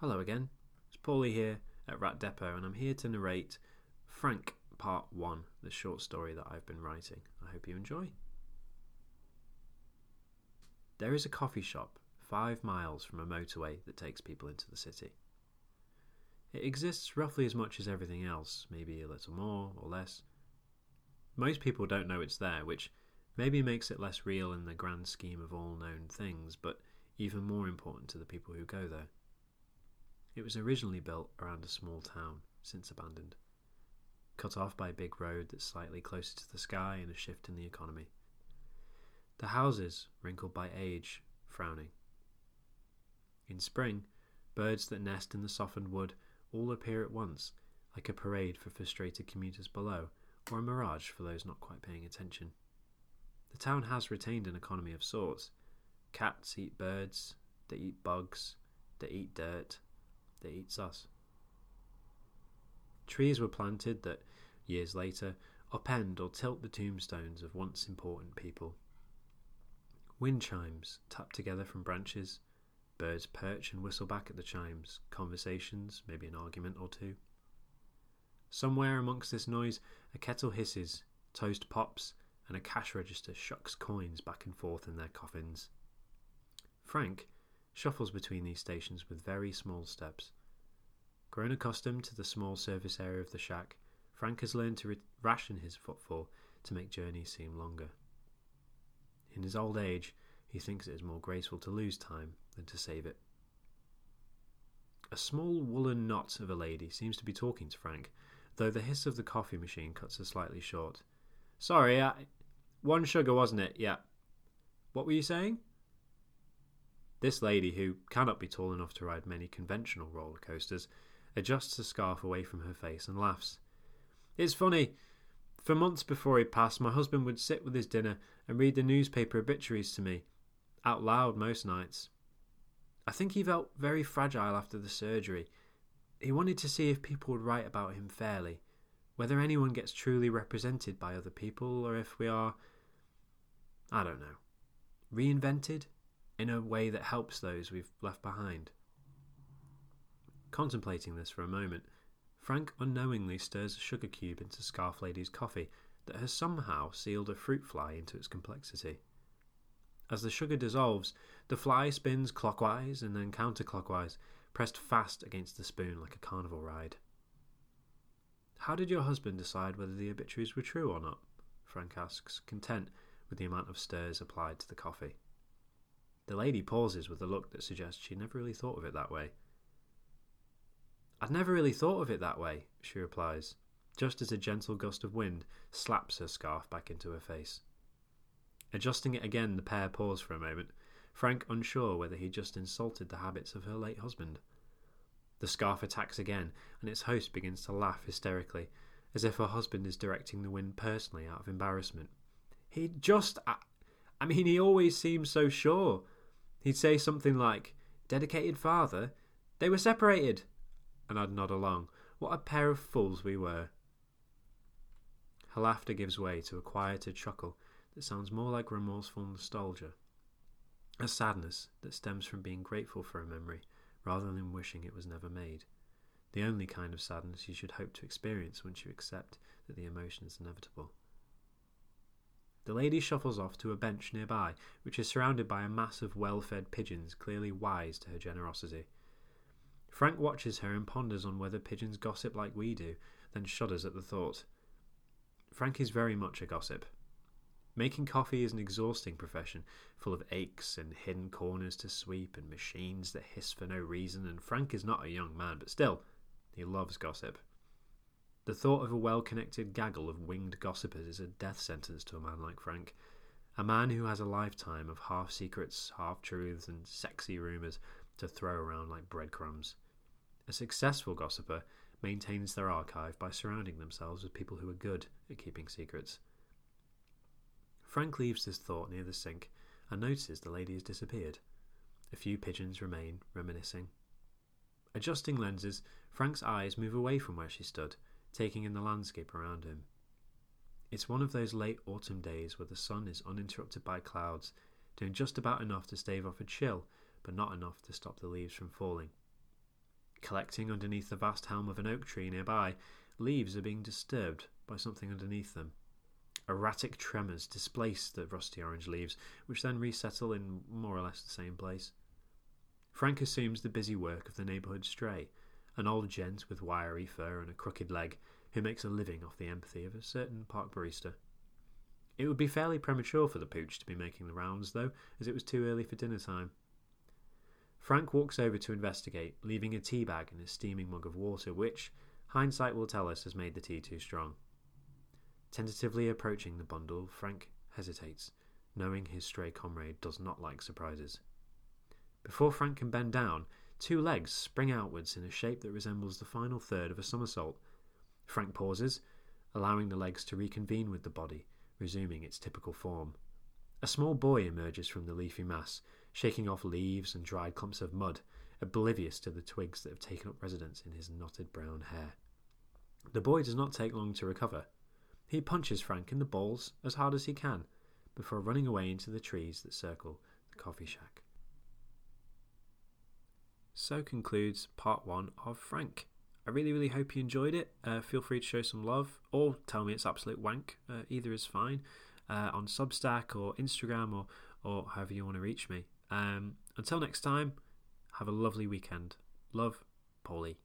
Hello again, it's Paulie here at Rat Depot, and I'm here to narrate Frank Part 1, the short story that I've been writing. I hope you enjoy. There is a coffee shop five miles from a motorway that takes people into the city. It exists roughly as much as everything else, maybe a little more or less. Most people don't know it's there, which maybe makes it less real in the grand scheme of all known things, but even more important to the people who go there. It was originally built around a small town, since abandoned, cut off by a big road that's slightly closer to the sky and a shift in the economy. The houses, wrinkled by age, frowning. In spring, birds that nest in the softened wood all appear at once, like a parade for frustrated commuters below, or a mirage for those not quite paying attention. The town has retained an economy of sorts. Cats eat birds, they eat bugs, they eat dirt, they eats us. Trees were planted that, years later, upend or tilt the tombstones of once important people. Wind chimes tap together from branches, birds perch and whistle back at the chimes, conversations, maybe an argument or two. Somewhere amongst this noise, a kettle hisses, toast pops, and a cash register shucks coins back and forth in their coffins. Frank shuffles between these stations with very small steps. Grown accustomed to the small surface area of the shack, Frank has learned to ration his footfall to make journeys seem longer. In his old age, he thinks it is more graceful to lose time than to save it. A small woolen knot of a lady seems to be talking to Frank, though the hiss of the coffee machine cuts her slightly short. Sorry, I... one sugar, wasn't it? Yeah. What were you saying? This lady, who cannot be tall enough to ride many conventional roller coasters, adjusts the scarf away from her face and laughs. It's funny. For months before he passed, my husband would sit with his dinner and read the newspaper obituaries to me, out loud most nights. I think he felt very fragile after the surgery. He wanted to see if people would write about him fairly, whether anyone gets truly represented by other people, or if we are, I don't know, reinvented in a way that helps those we've left behind. Contemplating this for a moment, Frank unknowingly stirs a sugar cube into Scarf Lady's coffee that has somehow sealed a fruit fly into its complexity. As the sugar dissolves, the fly spins clockwise and then counterclockwise, pressed fast against the spoon like a carnival ride. How did your husband decide whether the obituaries were true or not? Frank asks, content with the amount of stirs applied to the coffee. The lady pauses with a look that suggests she never really thought of it that way. I'd never really thought of it that way, she replies, just as a gentle gust of wind slaps her scarf back into her face. Adjusting it again, the pair pause for a moment, Frank unsure whether he just insulted the habits of her late husband. The scarf attacks again, and its host begins to laugh hysterically, as if her husband is directing the wind personally out of embarrassment. He just. I, I mean, he always seems so sure. He'd say something like, Dedicated father? They were separated. And I'd nod along. What a pair of fools we were. Her laughter gives way to a quieter chuckle that sounds more like remorseful nostalgia, a sadness that stems from being grateful for a memory rather than wishing it was never made. The only kind of sadness you should hope to experience once you accept that the emotion is inevitable. The lady shuffles off to a bench nearby, which is surrounded by a mass of well fed pigeons clearly wise to her generosity. Frank watches her and ponders on whether pigeons gossip like we do, then shudders at the thought. Frank is very much a gossip, Making coffee is an exhausting profession, full of aches and hidden corners to sweep and machines that hiss for no reason, and Frank is not a young man, but still, he loves gossip. The thought of a well connected gaggle of winged gossipers is a death sentence to a man like Frank. A man who has a lifetime of half secrets, half truths, and sexy rumours to throw around like breadcrumbs. A successful gossiper maintains their archive by surrounding themselves with people who are good at keeping secrets. Frank leaves this thought near the sink and notices the lady has disappeared. A few pigeons remain, reminiscing. Adjusting lenses, Frank's eyes move away from where she stood, taking in the landscape around him. It's one of those late autumn days where the sun is uninterrupted by clouds, doing just about enough to stave off a chill, but not enough to stop the leaves from falling. Collecting underneath the vast helm of an oak tree nearby, leaves are being disturbed by something underneath them. Erratic tremors displace the rusty orange leaves, which then resettle in more or less the same place. Frank assumes the busy work of the neighbourhood stray, an old gent with wiry fur and a crooked leg who makes a living off the empathy of a certain park barista. It would be fairly premature for the pooch to be making the rounds, though, as it was too early for dinner time. Frank walks over to investigate, leaving a tea bag and a steaming mug of water, which, hindsight will tell us, has made the tea too strong. Tentatively approaching the bundle, Frank hesitates, knowing his stray comrade does not like surprises. Before Frank can bend down, two legs spring outwards in a shape that resembles the final third of a somersault. Frank pauses, allowing the legs to reconvene with the body, resuming its typical form. A small boy emerges from the leafy mass, shaking off leaves and dried clumps of mud, oblivious to the twigs that have taken up residence in his knotted brown hair. The boy does not take long to recover. He punches Frank in the balls as hard as he can before running away into the trees that circle the coffee shack. So concludes part one of Frank. I really, really hope you enjoyed it. Uh, feel free to show some love or tell me it's absolute wank. Uh, either is fine uh, on Substack or Instagram or, or however you want to reach me. Um, until next time, have a lovely weekend. Love, Paulie.